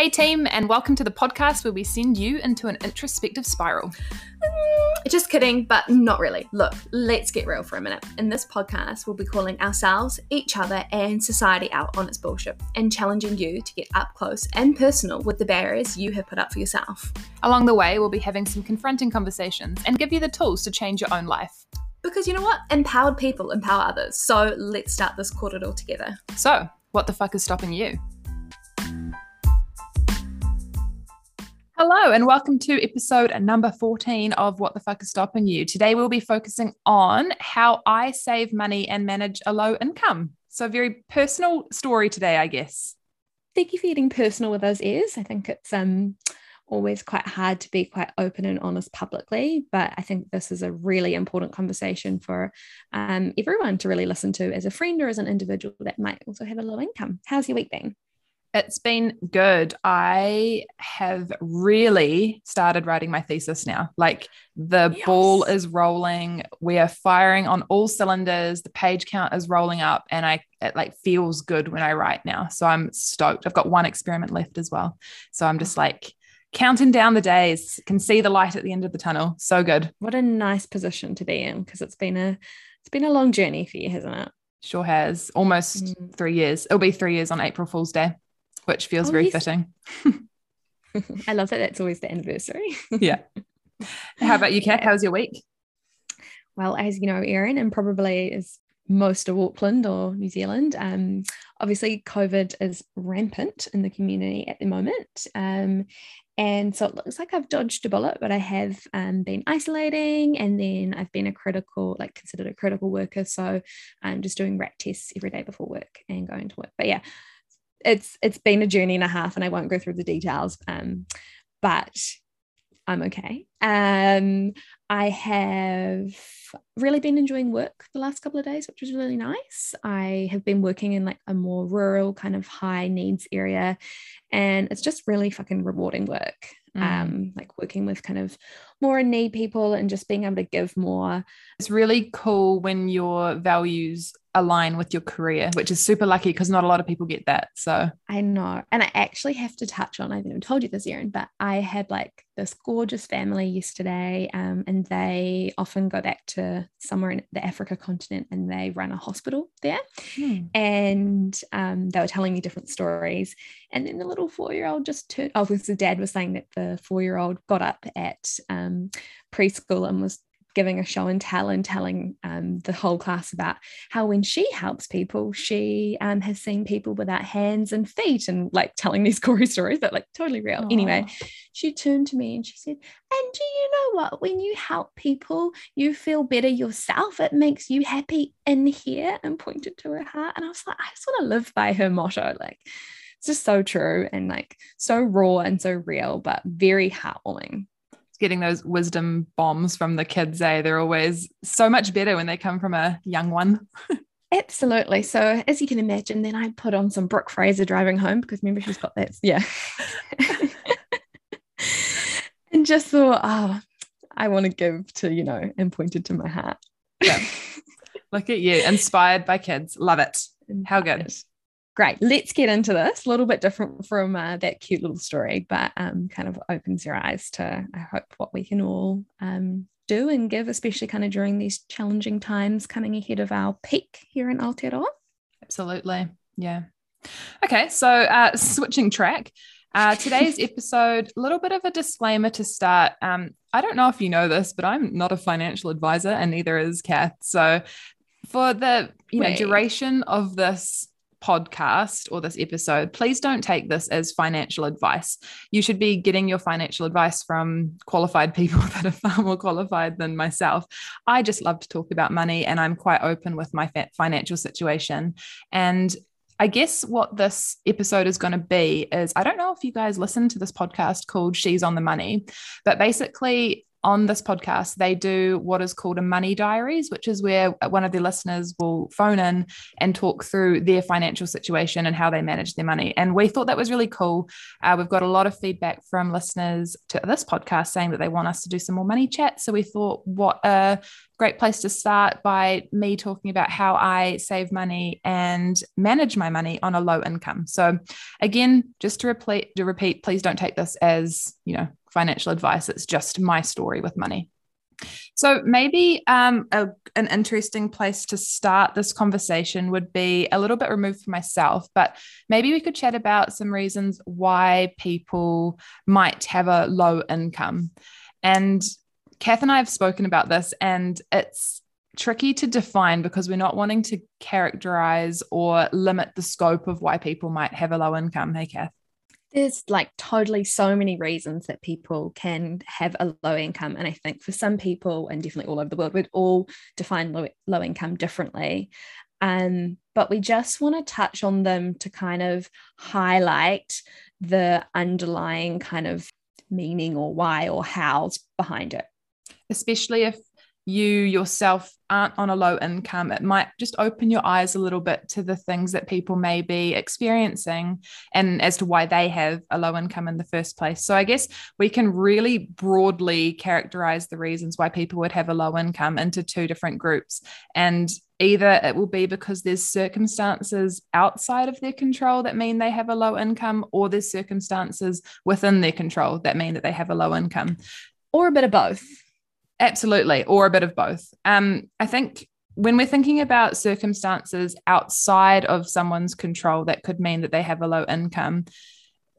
Hey, team, and welcome to the podcast where we send you into an introspective spiral. Mm, just kidding, but not really. Look, let's get real for a minute. In this podcast, we'll be calling ourselves, each other, and society out on its bullshit and challenging you to get up close and personal with the barriers you have put up for yourself. Along the way, we'll be having some confronting conversations and give you the tools to change your own life. Because you know what? Empowered people empower others. So let's start this corridor together. So, what the fuck is stopping you? Hello, and welcome to episode number 14 of What the Fuck is Stopping You. Today, we'll be focusing on how I save money and manage a low income. So, very personal story today, I guess. Thank you for getting personal with us, Erin. I think it's um always quite hard to be quite open and honest publicly, but I think this is a really important conversation for um, everyone to really listen to as a friend or as an individual that might also have a low income. How's your week been? It's been good. I have really started writing my thesis now. Like the yes. ball is rolling. We are firing on all cylinders. The page count is rolling up and I it like feels good when I write now. So I'm stoked. I've got one experiment left as well. So I'm just like counting down the days, can see the light at the end of the tunnel. So good. What a nice position to be in because it's been a it's been a long journey for you, hasn't it? Sure has. Almost mm. 3 years. It'll be 3 years on April Fool's Day which feels oh, very fitting. I love that that's always the anniversary. yeah. How about you, Kat? How's your week? Well, as you know, Erin, and probably as most of Auckland or New Zealand, um, obviously COVID is rampant in the community at the moment. Um, and so it looks like I've dodged a bullet, but I have um, been isolating and then I've been a critical, like considered a critical worker. So I'm just doing RAT tests every day before work and going to work. But yeah, it's it's been a journey and a half and I won't go through the details um but I'm okay. Um I have really been enjoying work the last couple of days which was really nice. I have been working in like a more rural kind of high needs area and it's just really fucking rewarding work. Mm. um like working with kind of more in need people and just being able to give more. It's really cool when your values align with your career, which is super lucky because not a lot of people get that. So I know. And I actually have to touch on, I haven't even told you this, Erin, but I had like this gorgeous family yesterday. Um, and they often go back to somewhere in the Africa continent and they run a hospital there. Hmm. And um, they were telling me different stories. And then the little four year old just turned, oh, because the dad was saying that the four year old got up at um, preschool and was giving a show and tell and telling um, the whole class about how when she helps people, she um, has seen people without hands and feet and like telling these gory stories, but like totally real. Aww. Anyway, she turned to me and she said, And do you know what? When you help people, you feel better yourself. It makes you happy in here and pointed to her heart. And I was like, I just want to live by her motto. Like, it's just so true and like so raw and so real, but very heartwarming getting those wisdom bombs from the kids, eh? They're always so much better when they come from a young one. Absolutely. So, as you can imagine, then I put on some Brooke Fraser driving home because remember she's got that. Yeah. and just thought, oh, I want to give to, you know, and pointed to my heart. Yeah. Look at you, inspired by kids. Love it. How good. Great. Let's get into this. A little bit different from uh, that cute little story, but um, kind of opens your eyes to, I hope, what we can all um, do and give, especially kind of during these challenging times coming ahead of our peak here in Aotearoa. Absolutely. Yeah. Okay. So, uh, switching track. Uh, today's episode, a little bit of a disclaimer to start. Um, I don't know if you know this, but I'm not a financial advisor, and neither is Kath. So, for the you know duration of this podcast or this episode, please don't take this as financial advice. You should be getting your financial advice from qualified people that are far more qualified than myself. I just love to talk about money and I'm quite open with my financial situation. And I guess what this episode is going to be is I don't know if you guys listen to this podcast called She's on the Money, but basically, on this podcast, they do what is called a money diaries, which is where one of their listeners will phone in and talk through their financial situation and how they manage their money. And we thought that was really cool. Uh, we've got a lot of feedback from listeners to this podcast saying that they want us to do some more money chat. So we thought, what a great place to start by me talking about how I save money and manage my money on a low income. So again, just to repeat, to repeat, please don't take this as, you know, financial advice. It's just my story with money. So maybe um, a, an interesting place to start this conversation would be a little bit removed from myself, but maybe we could chat about some reasons why people might have a low income. And Kath and I have spoken about this, and it's tricky to define because we're not wanting to characterize or limit the scope of why people might have a low income. Hey, Kath there's like totally so many reasons that people can have a low income and i think for some people and definitely all over the world we'd all define low, low income differently. Um, but we just want to touch on them to kind of highlight the underlying kind of meaning or why or how's behind it. Especially if you yourself aren't on a low income, it might just open your eyes a little bit to the things that people may be experiencing and as to why they have a low income in the first place. So I guess we can really broadly characterize the reasons why people would have a low income into two different groups. And either it will be because there's circumstances outside of their control that mean they have a low income, or there's circumstances within their control that mean that they have a low income. Or a bit of both. Absolutely, or a bit of both. Um, I think when we're thinking about circumstances outside of someone's control that could mean that they have a low income,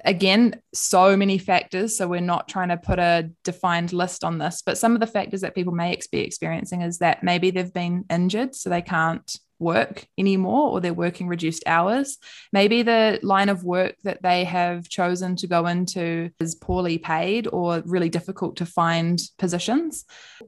again, so many factors. So we're not trying to put a defined list on this, but some of the factors that people may be experiencing is that maybe they've been injured, so they can't work anymore or they're working reduced hours. Maybe the line of work that they have chosen to go into is poorly paid or really difficult to find positions.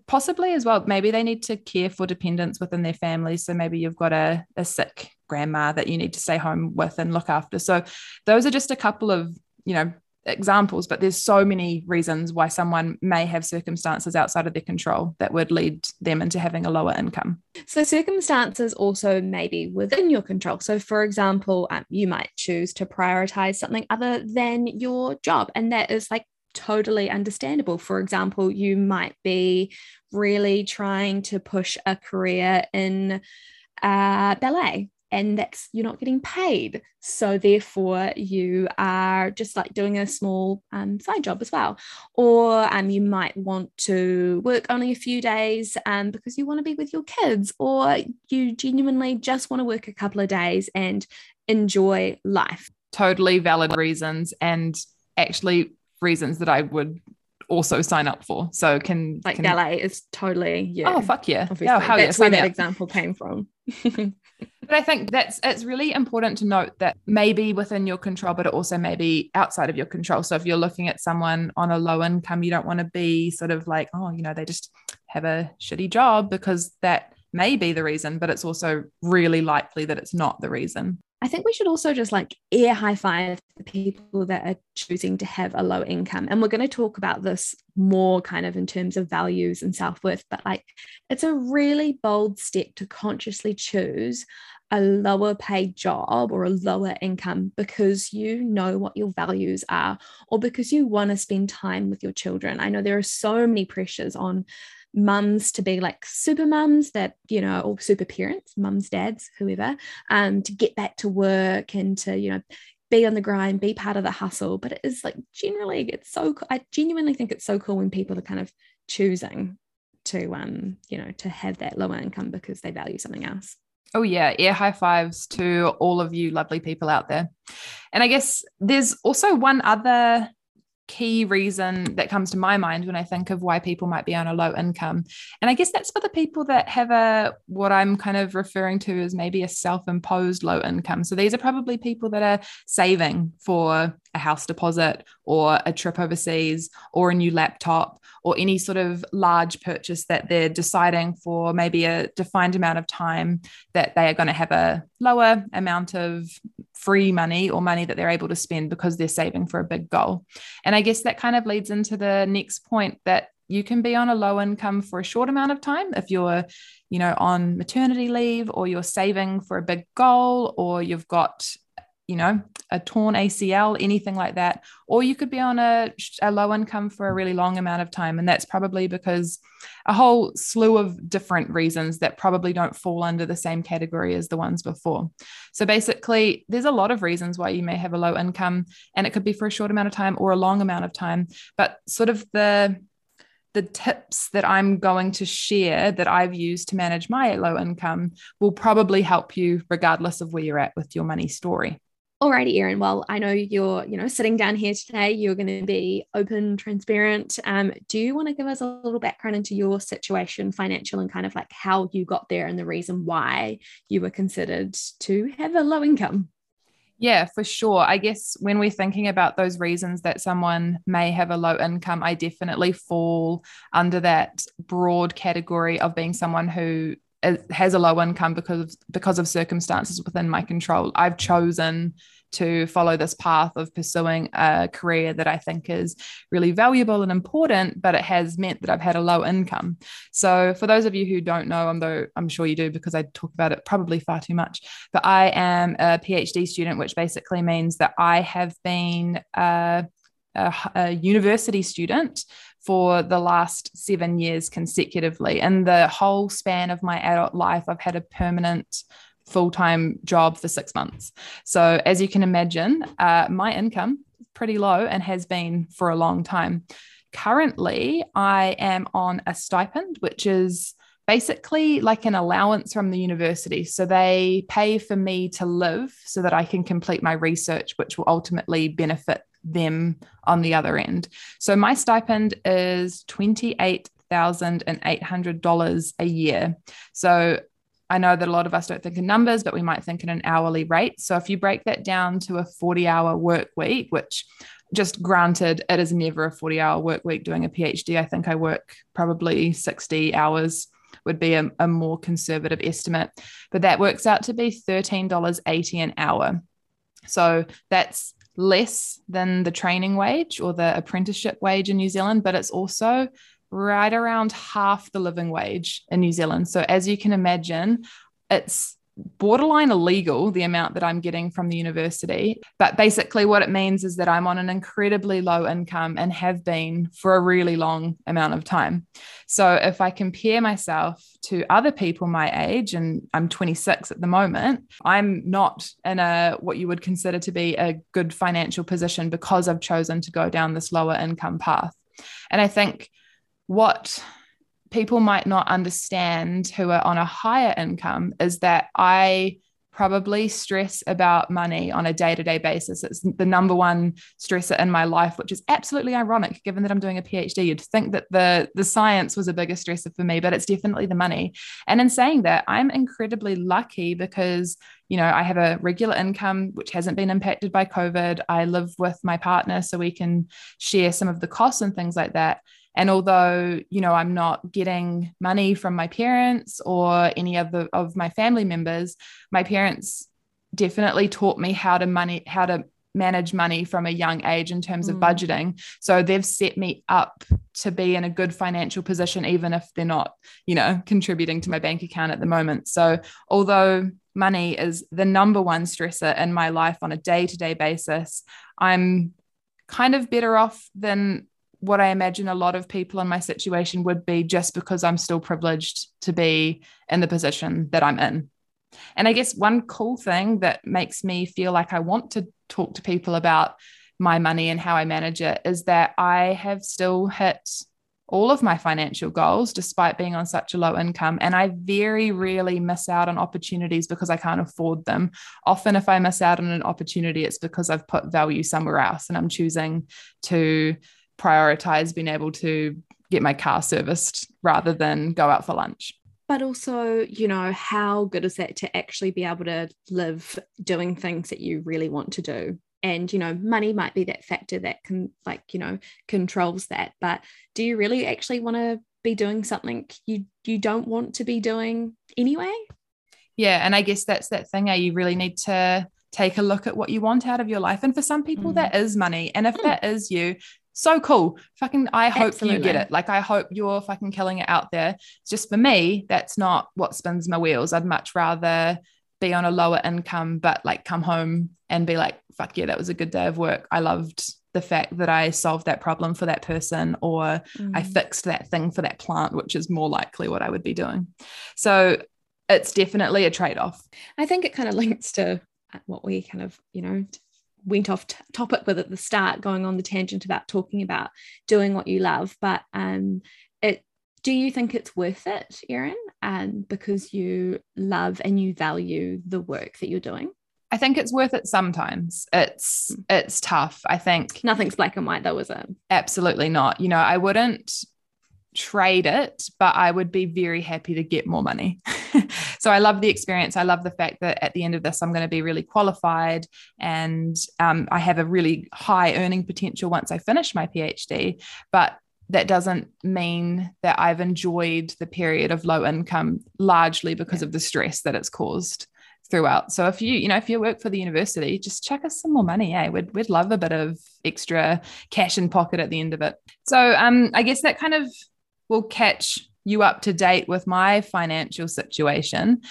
Possibly as well, maybe they need to care for dependents within their family. So maybe you've got a, a sick grandma that you need to stay home with and look after. So those are just a couple of you know examples, but there's so many reasons why someone may have circumstances outside of their control that would lead them into having a lower income. So, circumstances also may be within your control. So, for example, um, you might choose to prioritize something other than your job, and that is like totally understandable. For example, you might be really trying to push a career in uh, ballet and that's you're not getting paid so therefore you are just like doing a small um, side job as well or um, you might want to work only a few days um, because you want to be with your kids or you genuinely just want to work a couple of days and enjoy life totally valid reasons and actually reasons that i would also sign up for. So can like can, ballet is totally yeah. Oh fuck yeah! Obviously. Yeah, how that's yeah, where that example came from. but I think that's it's really important to note that maybe within your control, but also maybe outside of your control. So if you're looking at someone on a low income, you don't want to be sort of like, oh, you know, they just have a shitty job because that may be the reason, but it's also really likely that it's not the reason. I think we should also just like air high five the people that are choosing to have a low income. And we're going to talk about this more kind of in terms of values and self worth, but like it's a really bold step to consciously choose a lower paid job or a lower income because you know what your values are or because you want to spend time with your children. I know there are so many pressures on mums to be like super mums that you know or super parents mums dads whoever um to get back to work and to you know be on the grind be part of the hustle but it is like generally it's so i genuinely think it's so cool when people are kind of choosing to um you know to have that lower income because they value something else Oh, yeah. Air high fives to all of you lovely people out there. And I guess there's also one other key reason that comes to my mind when I think of why people might be on a low income. And I guess that's for the people that have a what I'm kind of referring to as maybe a self-imposed low income. So these are probably people that are saving for a house deposit or a trip overseas or a new laptop or any sort of large purchase that they're deciding for maybe a defined amount of time that they are going to have a lower amount of free money or money that they're able to spend because they're saving for a big goal. And I guess that kind of leads into the next point that you can be on a low income for a short amount of time if you're, you know, on maternity leave or you're saving for a big goal or you've got you know, a torn ACL, anything like that. Or you could be on a, a low income for a really long amount of time. And that's probably because a whole slew of different reasons that probably don't fall under the same category as the ones before. So basically, there's a lot of reasons why you may have a low income, and it could be for a short amount of time or a long amount of time. But sort of the the tips that I'm going to share that I've used to manage my low income will probably help you regardless of where you're at with your money story. Alrighty, Erin. Well, I know you're, you know, sitting down here today. You're going to be open, transparent. Um, do you want to give us a little background into your situation, financial, and kind of like how you got there and the reason why you were considered to have a low income? Yeah, for sure. I guess when we're thinking about those reasons that someone may have a low income, I definitely fall under that broad category of being someone who has a low income because of because of circumstances within my control. I've chosen to follow this path of pursuing a career that I think is really valuable and important, but it has meant that I've had a low income. So, for those of you who don't know, although I'm sure you do because I talk about it probably far too much, but I am a PhD student, which basically means that I have been a, a university student for the last seven years consecutively. And the whole span of my adult life, I've had a permanent full time job for six months. So, as you can imagine, uh, my income is pretty low and has been for a long time. Currently, I am on a stipend, which is basically like an allowance from the university. So they pay for me to live so that I can complete my research, which will ultimately benefit them on the other end. So my stipend is $28,800 a year. So I know that a lot of us don't think in numbers, but we might think in an hourly rate. So if you break that down to a 40 hour work week, which just granted, it is never a 40 hour work week doing a PhD. I think I work probably 60 hours would be a, a more conservative estimate, but that works out to be $13.80 an hour. So that's less than the training wage or the apprenticeship wage in New Zealand, but it's also right around half the living wage in New Zealand. So, as you can imagine, it's borderline illegal the amount that I'm getting from the university. But basically, what it means is that I'm on an incredibly low income and have been for a really long amount of time. So, if I compare myself to other people my age, and I'm 26 at the moment, I'm not in a what you would consider to be a good financial position because I've chosen to go down this lower income path. And I think what people might not understand who are on a higher income is that I probably stress about money on a day-to-day basis. It's the number one stressor in my life which is absolutely ironic given that i'm doing a phd you'd think that the the science was a bigger stressor for me but it's definitely the money. And in saying that i'm incredibly lucky because you know i have a regular income which hasn't been impacted by covid. I live with my partner so we can share some of the costs and things like that and although, you know, I'm not getting money from my parents or any other of my family members, my parents definitely taught me how to money, how to manage money from a young age in terms of mm. budgeting. So they've set me up to be in a good financial position, even if they're not, you know, contributing to my bank account at the moment. So although money is the number one stressor in my life on a day to day basis, I'm kind of better off than what I imagine a lot of people in my situation would be just because I'm still privileged to be in the position that I'm in. And I guess one cool thing that makes me feel like I want to talk to people about my money and how I manage it is that I have still hit all of my financial goals despite being on such a low income. And I very rarely miss out on opportunities because I can't afford them. Often, if I miss out on an opportunity, it's because I've put value somewhere else and I'm choosing to prioritize being able to get my car serviced rather than go out for lunch. But also, you know, how good is that to actually be able to live doing things that you really want to do? And, you know, money might be that factor that can, like, you know, controls that. But do you really actually want to be doing something you you don't want to be doing anyway? Yeah, and I guess that's that thing. Eh? You really need to take a look at what you want out of your life. And for some people, mm. that is money. And if mm. that is you, so cool. Fucking, I hope Absolutely. you get it. Like, I hope you're fucking killing it out there. Just for me, that's not what spins my wheels. I'd much rather be on a lower income, but like come home and be like, fuck yeah, that was a good day of work. I loved the fact that I solved that problem for that person or Mm. I fixed that thing for that plant, which is more likely what I would be doing. So it's definitely a trade off. I think it kind of links to what we kind of, you know, went off t- topic with at the start, going on the tangent about talking about doing what you love. But um, it, do you think it's worth it, Erin? Um, because you love and you value the work that you're doing. I think it's worth it sometimes. It's it's tough. I think Nothing's black and white, though, is it? absolutely not. You know, I wouldn't trade it, but I would be very happy to get more money. so I love the experience. I love the fact that at the end of this, I'm going to be really qualified and um, I have a really high earning potential once I finish my PhD. But that doesn't mean that I've enjoyed the period of low income largely because Yeah. of the stress that it's caused throughout. So if you, you know, if you work for the university, just chuck us some more money. Eh? We'd, we'd love a bit of extra cash in pocket at the end of it. So um, I guess that kind of will catch you up to date with my financial situation.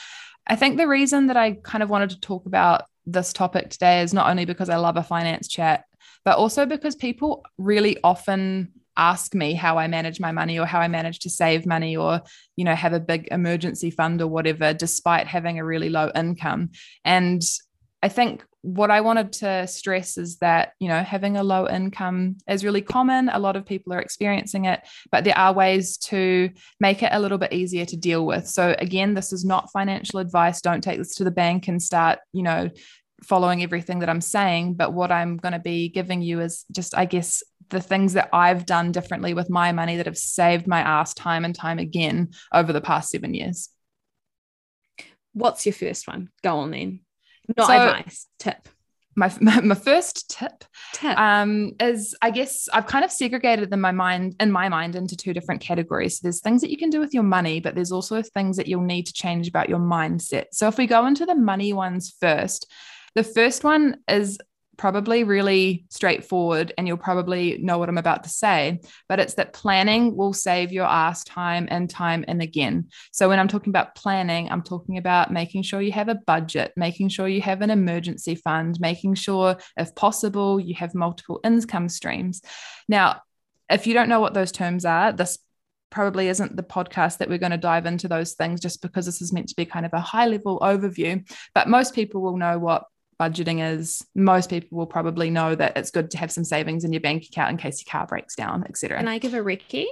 I think the reason that I kind of wanted to talk about this topic today is not only because I love a finance chat, but also because people really often ask me how I manage my money or how I manage to save money or, you know, have a big emergency fund or whatever, despite having a really low income. And I think what I wanted to stress is that, you know, having a low income is really common. A lot of people are experiencing it, but there are ways to make it a little bit easier to deal with. So, again, this is not financial advice. Don't take this to the bank and start, you know, following everything that I'm saying. But what I'm going to be giving you is just, I guess, the things that I've done differently with my money that have saved my ass time and time again over the past seven years. What's your first one? Go on then. Not So- advice, tip. My, my, my first tip Tip. um, is I guess I've kind of segregated in my mind in my mind into two different categories. So there's things that you can do with your money, but there's also things that you'll need to change about your mindset. So if we go into the money ones first, the first one is probably really straightforward and you'll probably know what I'm about to say, but it's that planning will save your ass time and time and again. So when I'm talking about planning, I'm talking about making sure you have a budget, making sure you have an emergency fund, making sure if possible you have multiple income streams. Now, if you don't know what those terms are, this probably isn't the podcast that we're going to dive into those things just because this is meant to be kind of a high level overview, but most people will know what budgeting is most people will probably know that it's good to have some savings in your bank account in case your car breaks down etc Can I give a recce?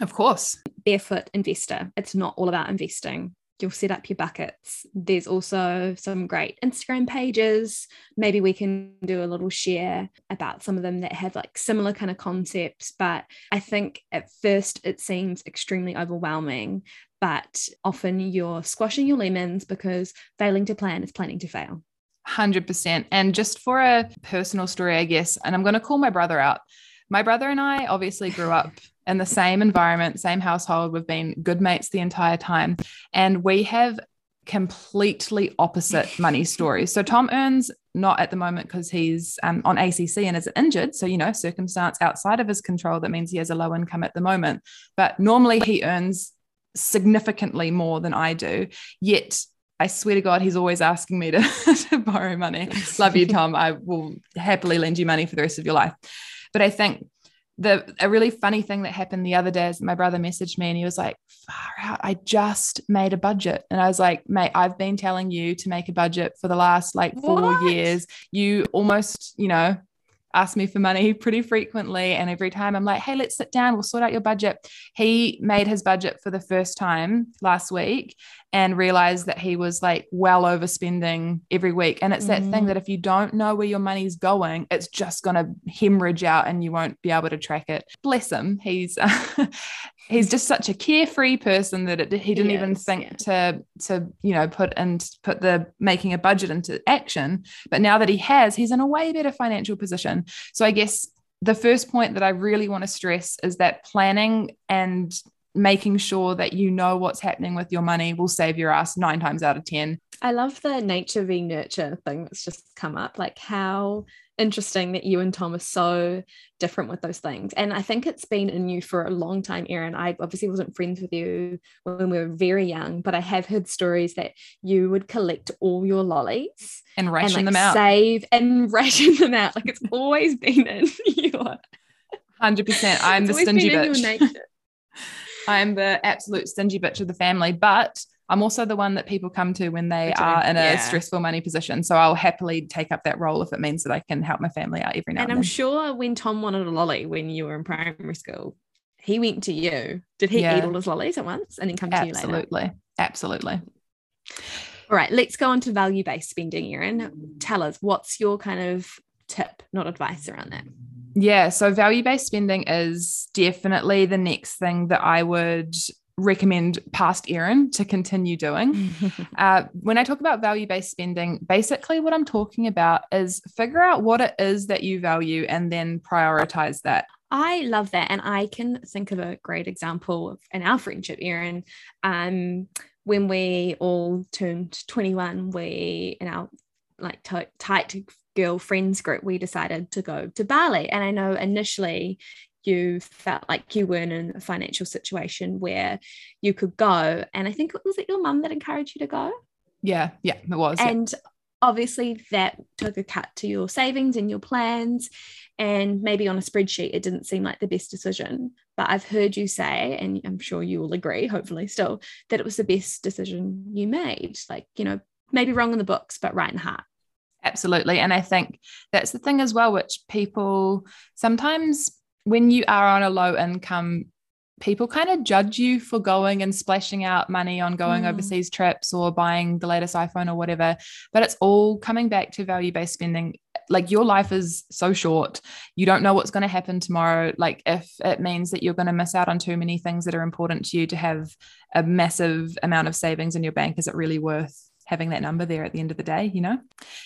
of course Barefoot Investor. It's not all about investing. You'll set up your buckets. There's also some great Instagram pages. Maybe we can do a little share about some of them that have like similar kind of concepts. But I think at first it seems extremely overwhelming, but often you're squashing your lemons because failing to plan is planning to fail. 100% and just for a personal story i guess and i'm going to call my brother out. My brother and i obviously grew up in the same environment same household. We've been good mates the entire time. And we have completely opposite money stories. So tom earns not at the moment because he's um, on acc and is injured. So you know circumstance outside of his control that means he has a low income at the moment. But normally he earns significantly more than i do. Yet I swear to God, he's always asking me to, to borrow money. Love you, Tom. I will happily lend you money for the rest of your life. But I think the a really funny thing that happened the other day is my brother messaged me and he was like, Far out, I just made a budget. And I was like, mate, I've been telling you to make a budget for the last like four What? years. You almost, you know, ask me for money pretty frequently. And every time I'm like, hey, let's sit down, we'll sort out your budget. He made his budget for the first time last week and realized that he was like well overspending every week. And it's that thing Mm. that if you don't know where your money's going, it's just going to hemorrhage out and you won't be able to track it. Bless him. He's he's just such a carefree person that it, he didn't even think yeah. to to you know put and put the making a budget into action. But now that he has, he's in a way better financial position. So I guess the first point that I really want to stress is that planning and making sure that you know what's happening with your money will save your ass nine times out of 10. I love the nature v nurture thing that's just come up. Like how interesting that you and Tom are so different with those things. And I think it's been in you for a long time, Erin. I obviously wasn't friends with you when we were very young, but I have heard stories that you would collect all your lollies and ration and, like, them out. Save and ration them out. Like it's always been in your hundred percent. I'm the stingy bitch. I'm the absolute stingy bitch of the family, but I'm also the one that people come to when they are in a yeah. stressful money position. So I'll happily take up that role if it means that I can help my family out every now and, and I'm sure when Tom wanted a lolly when you were in primary school, he went to you. Did he yeah. eat all his lollies at once and then come to you later? Absolutely. Absolutely. All right, let's go on to value based spending, Erin. Tell us what's your kind of tip, not advice around that? Yeah, so value based spending is definitely the next thing that I would recommend past Erin to continue doing. uh, when I talk about value based spending, basically what I'm talking about is figure out what it is that you value and then prioritize that. I love that. And I can think of a great example in our friendship, Erin. Um, when we all turned 21, we in our like t- tight girl friends group, we decided to go to Bali. And I know initially you felt like you weren't in a financial situation where you could go. And I think it was it your mum that encouraged you to go? Yeah, yeah, it was. And yeah. obviously that took a cut to your savings and your plans. And maybe on a spreadsheet, it didn't seem like the best decision. But I've heard you say, and I'm sure you will agree, hopefully still, that it was the best decision you made. Like, you know, maybe wrong in the books, but right in heart. Absolutely. And I think that's the thing as well, which people sometimes when you are on a low income people kind of judge you for going and splashing out money on going mm. overseas trips or buying the latest iPhone or whatever. But it's all coming back to value based spending. Like your life is so short. You don't know what's going to happen tomorrow. Like if it means that you're going to miss out on too many things that are important to you to have a massive amount of savings in your bank, is it really worth having that number there at the end of the day? You know?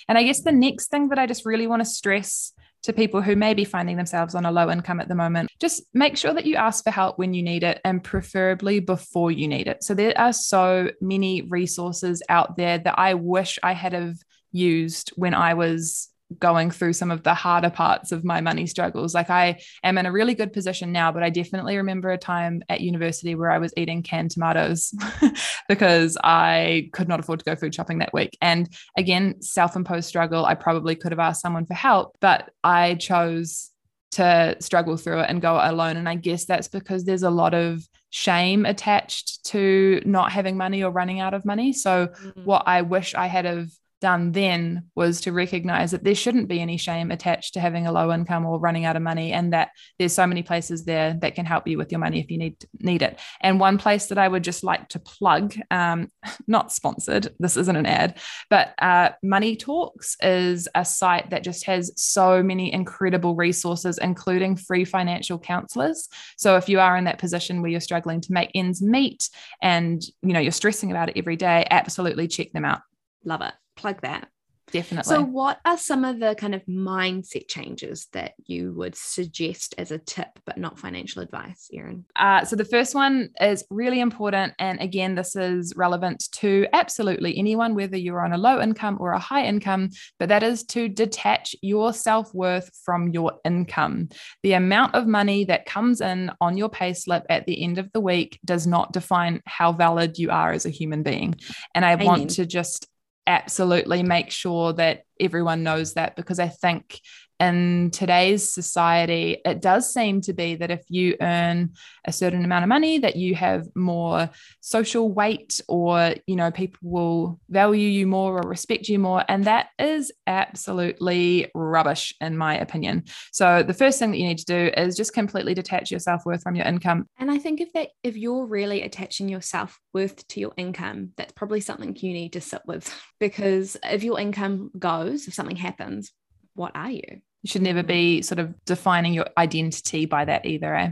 And I guess the next thing that I just really want to stress to people who may be finding themselves on a low income at the moment, just make sure that you ask for help when you need it and preferably before you need it. So there are so many resources out there that I wish I had have used when I was going through some of the harder parts of my money struggles. Like I am in a really good position now, but I definitely remember a time at university where I was eating canned tomatoes because I could not afford to go food shopping that week. And again, self imposed struggle. I probably could have asked someone for help, but I chose to struggle through it and go alone. And I guess that's because there's a lot of shame attached to not having money or running out of money. So, mm-hmm. what I wish I had have done then was to recognize that there shouldn't be any shame attached to having a low income or running out of money and that there's so many places there that can help you with your money if you need need it. And one place that i would just like to plug um, not sponsored this isn't an ad but uh, money talks is a site that just has so many incredible resources including free financial counselors. So if you are in that position where you're struggling to make ends meet and you know you're stressing about it every day absolutely check them out. Love it plug that. Definitely. So, what are some of the kind of mindset changes that you would suggest as a tip, but not financial advice, Erin? Uh, so, the first one is really important. And again, this is relevant to absolutely anyone, whether you're on a low income or a high income, but that is to detach your self worth from your income. The amount of money that comes in on your payslip at the end of the week does not define how valid you are as a human being. And I Amen. want to just absolutely make sure that everyone knows that because I think in today's society, it does seem to be that if you earn a certain amount of money, that you have more social weight, or you know, people will value you more or respect you more, and that is absolutely rubbish, in my opinion. So the first thing that you need to do is just completely detach your self worth from your income. And I think if that if you're really attaching your self worth to your income, that's probably something you need to sit with because if your income goes, if something happens, what are you? You should never be sort of defining your identity by that either, eh?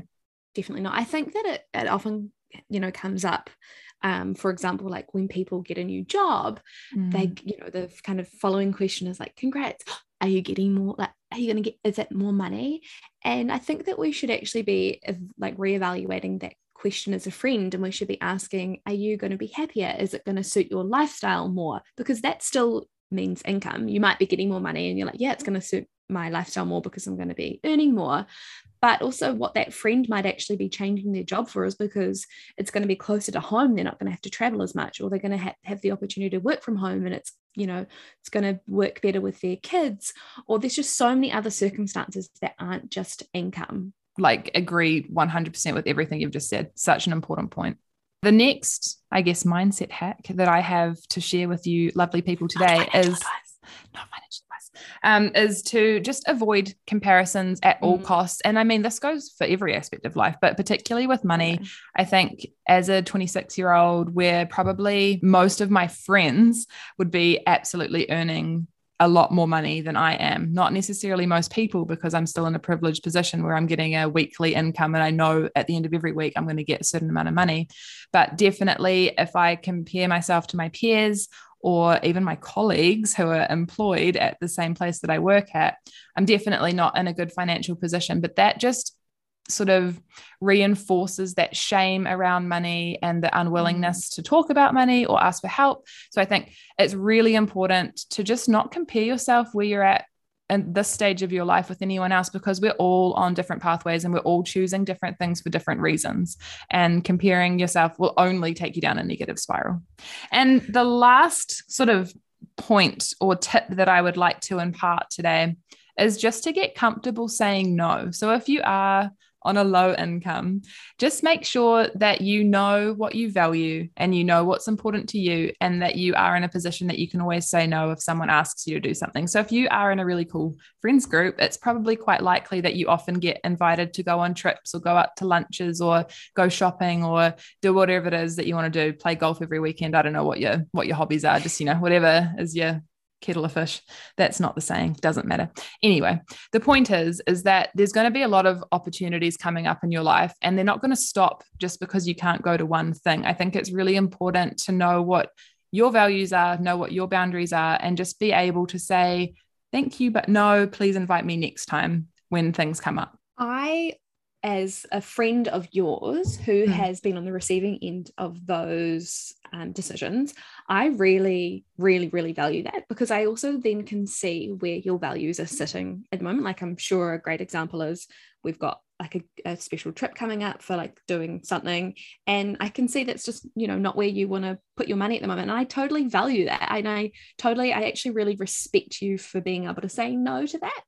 Definitely not. I think that it, it often, you know, comes up. Um, for example, like when people get a new job, mm. they, you know, the kind of following question is like, congrats, are you getting more like are you going to get is it more money and i think that we should actually be like reevaluating that question as a friend and we should be asking are you going to be happier is it going to suit your lifestyle more because that's still means income you might be getting more money and you're like yeah it's going to suit my lifestyle more because I'm going to be earning more. But also, what that friend might actually be changing their job for is because it's going to be closer to home. They're not going to have to travel as much, or they're going to ha- have the opportunity to work from home and it's you know it's going to work better with their kids or there's just so many other circumstances that aren't just income like agree 100% with everything you've just said such an important point the next i guess mindset hack that i have to share with you lovely people today is advice. not financial advice um, is to just avoid comparisons at all mm. costs. And I mean, this goes for every aspect of life, but particularly with money. Yeah. I think as a 26 year old, where probably most of my friends would be absolutely earning a lot more money than I am. Not necessarily most people, because I'm still in a privileged position where I'm getting a weekly income and I know at the end of every week I'm going to get a certain amount of money. But definitely, if I compare myself to my peers or even my colleagues who are employed at the same place that I work at, I'm definitely not in a good financial position. But that just sort of reinforces that shame around money and the unwillingness mm. to talk about money or ask for help. So I think it's really important to just not compare yourself where you're at in this stage of your life with anyone else because we're all on different pathways and we're all choosing different things for different reasons. And comparing yourself will only take you down a negative spiral. And the last sort of point or tip that I would like to impart today is just to get comfortable saying no. So if you are on a low income, just make sure that you know what you value and you know what's important to you, and that you are in a position that you can always say no if someone asks you to do something. So, if you are in a really cool friends group, it's probably quite likely that you often get invited to go on trips or go out to lunches or go shopping or do whatever it is that you want to do, play golf every weekend. I don't know what your what your hobbies are, just you know, whatever is your kettle of fish. That's not the saying, doesn't matter. Anyway, the point is is that there's going to be a lot of opportunities coming up in your life and they're not going to stop just because you can't go to one thing. I think it's really important to know what your values are, know what your boundaries are and just be able to say thank you but no, please invite me next time when things come up. I as a friend of yours who mm. has been on the receiving end of those um, decisions, I really, really, really value that because I also then can see where your values are sitting at the moment. Like, I'm sure a great example is we've got like a, a special trip coming up for like doing something, and I can see that's just, you know, not where you want to put your money at the moment. And I totally value that. And I totally, I actually really respect you for being able to say no to that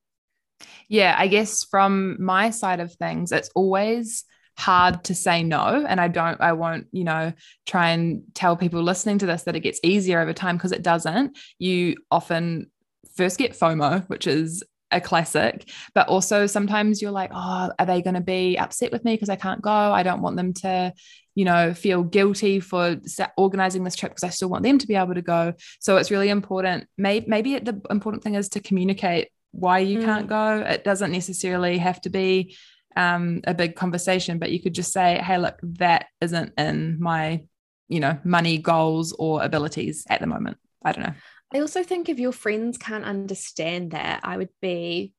yeah, I guess from my side of things, it's always hard to say no and i don't i won't you know try and tell people listening to this that it gets easier over time because it doesn't. You often first get fomo which is a classic but also sometimes you're like oh are they going to be upset with me because i can't go? I don't want them to you know feel guilty for organizing this trip because i still want them to be able to go. So it's really important maybe maybe the important thing is to communicate why you mm. can't go. It doesn't necessarily have to be um, a big conversation, but you could just say, hey, look, that isn't in my, you know, money goals or abilities at the moment. I don't know. I also think if your friends can't understand that, I would be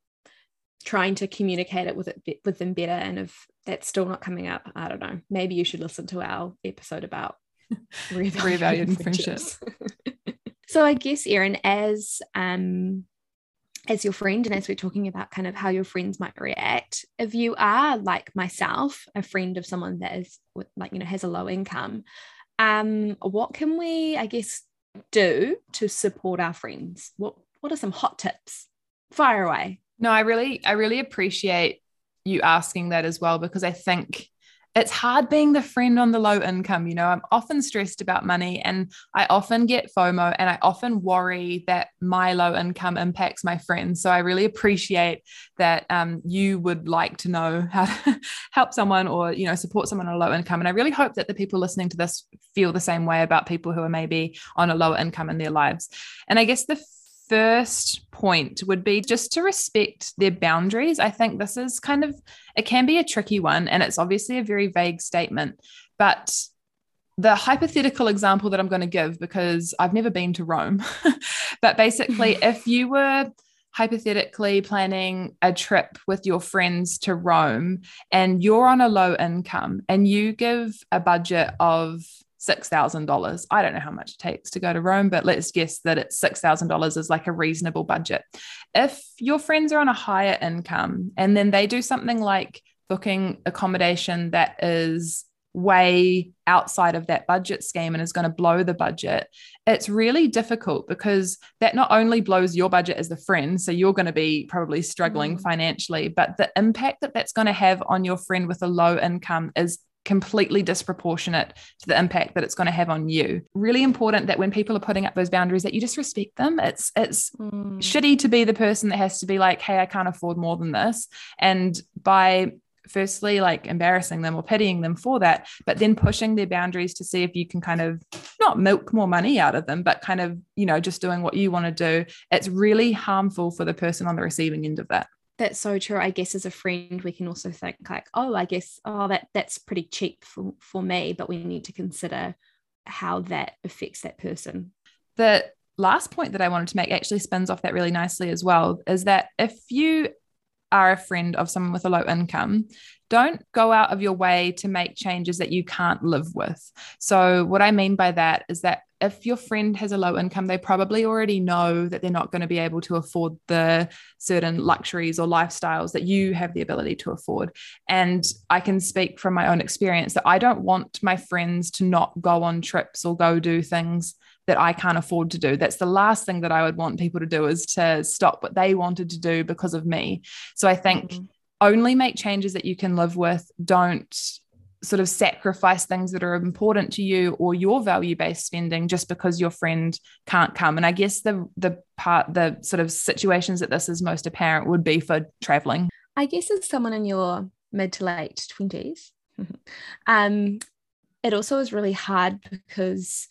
trying to communicate it with it with them better. And if that's still not coming up, I don't know. Maybe you should listen to our episode about reevaluating friendships. so I guess, Erin, as um as your friend and as we're talking about kind of how your friends might react if you are like myself a friend of someone that is like you know has a low income um what can we i guess do to support our friends? What what are some hot tips? Fire away. No i really i really appreciate you asking that as well because i think it's hard being the friend on the low income. You know, I'm often stressed about money and I often get FOMO and I often worry that my low income impacts my friends. So I really appreciate that um, you would like to know how to help someone or, you know, support someone on a low income. And I really hope that the people listening to this feel the same way about people who are maybe on a lower income in their lives. And I guess the first point would be just to respect their boundaries. I think this is kind of, it can be a tricky one, and it's obviously a very vague statement. But the hypothetical example that I'm going to give, because I've never been to Rome, but basically, if you were hypothetically planning a trip with your friends to Rome and you're on a low income and you give a budget of $6,000. I don't know how much it takes to go to Rome, but let's guess that it's $6,000 is like a reasonable budget. If your friends are on a higher income and then they do something like booking accommodation that is way outside of that budget scheme and is going to blow the budget, it's really difficult because that not only blows your budget as the friend, so you're going to be probably struggling mm. financially, but the impact that that's going to have on your friend with a low income is completely disproportionate to the impact that it's going to have on you. Really important that when people are putting up those boundaries that you just respect them. It's it's mm. shitty to be the person that has to be like, "Hey, I can't afford more than this." And by firstly like embarrassing them or pitying them for that but then pushing their boundaries to see if you can kind of not milk more money out of them but kind of you know just doing what you want to do it's really harmful for the person on the receiving end of that that's so true i guess as a friend we can also think like oh i guess oh that that's pretty cheap for, for me but we need to consider how that affects that person. The last point that i wanted to make actually spins off that really nicely as well is that if you are a friend of someone with a low income, don't go out of your way to make changes that you can't live with. So, what I mean by that is that if your friend has a low income, they probably already know that they're not going to be able to afford the certain luxuries or lifestyles that you have the ability to afford. And I can speak from my own experience that I don't want my friends to not go on trips or go do things that I can't afford to do. That's the last thing that I would want people to do is to stop what they wanted to do because of me. So I think mm-hmm. Only make changes that you can live with. Don't sort of sacrifice things that are important to you or your value based spending just because your friend can't come. And I guess the the part the sort of situations that this is most apparent would be for traveling. I guess as someone in your mid to late 20s, um, it also is really hard because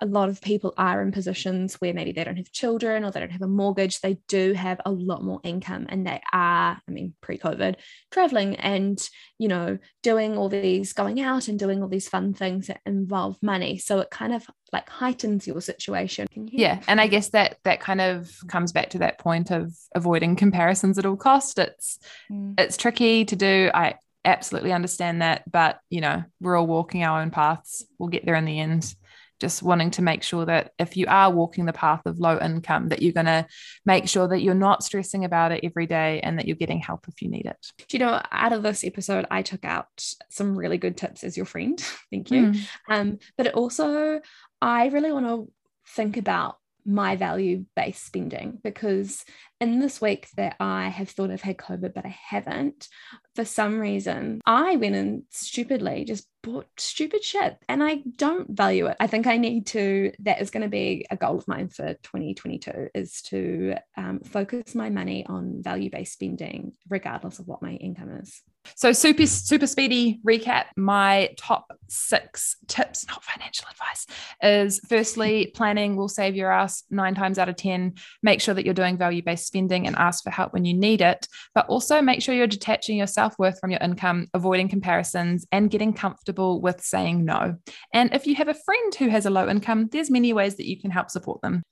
a lot of people are in positions where maybe they don't have children or they don't have a mortgage. They do have a lot more income and they are, I mean, pre COVID, traveling and, you know, doing all these, going out and doing all these fun things that involve money. So it kind of like heightens your situation. You yeah. And I guess that that kind of comes back to that point of avoiding comparisons at all cost. It's, mm. it's tricky to do. I, absolutely understand that but you know we're all walking our own paths we'll get there in the end just wanting to make sure that if you are walking the path of low income that you're going to make sure that you're not stressing about it every day and that you're getting help if you need it. Do you know out of this episode i took out some really good tips as your friend. Thank you. Mm. um, but also i really want to think about my value based spending because in this week that I have thought I've had COVID, but I haven't, for some reason, I went and stupidly just bought stupid shit and I don't value it. I think I need to, that is going to be a goal of mine for 2022 is to um, focus my money on value based spending, regardless of what my income is. So, super, super speedy recap. My top six tips, not financial advice, is firstly, planning will save your ass nine times out of 10. Make sure that you're doing value based spending and ask for help when you need it. But also make sure you're detaching your self worth from your income, avoiding comparisons, and getting comfortable with saying no. And if you have a friend who has a low income, there's many ways that you can help support them.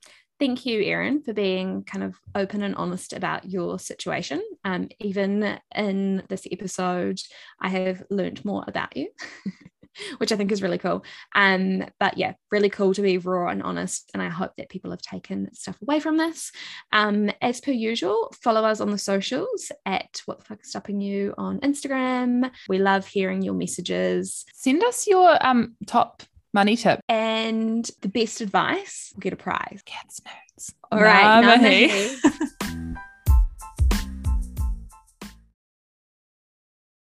Thank you, Erin, for being kind of open and honest about your situation. Um, even in this episode, I have learned more about you. which I think is really cool. Um, but yeah, really cool to be raw and honest. And I hope that people have taken stuff away from this. Um, as per usual, follow us on the socials at What the Fuck is Stopping You on Instagram. We love hearing your messages. Send us your um top money tip. And the best advice, will get a prize. Cats notes. All right.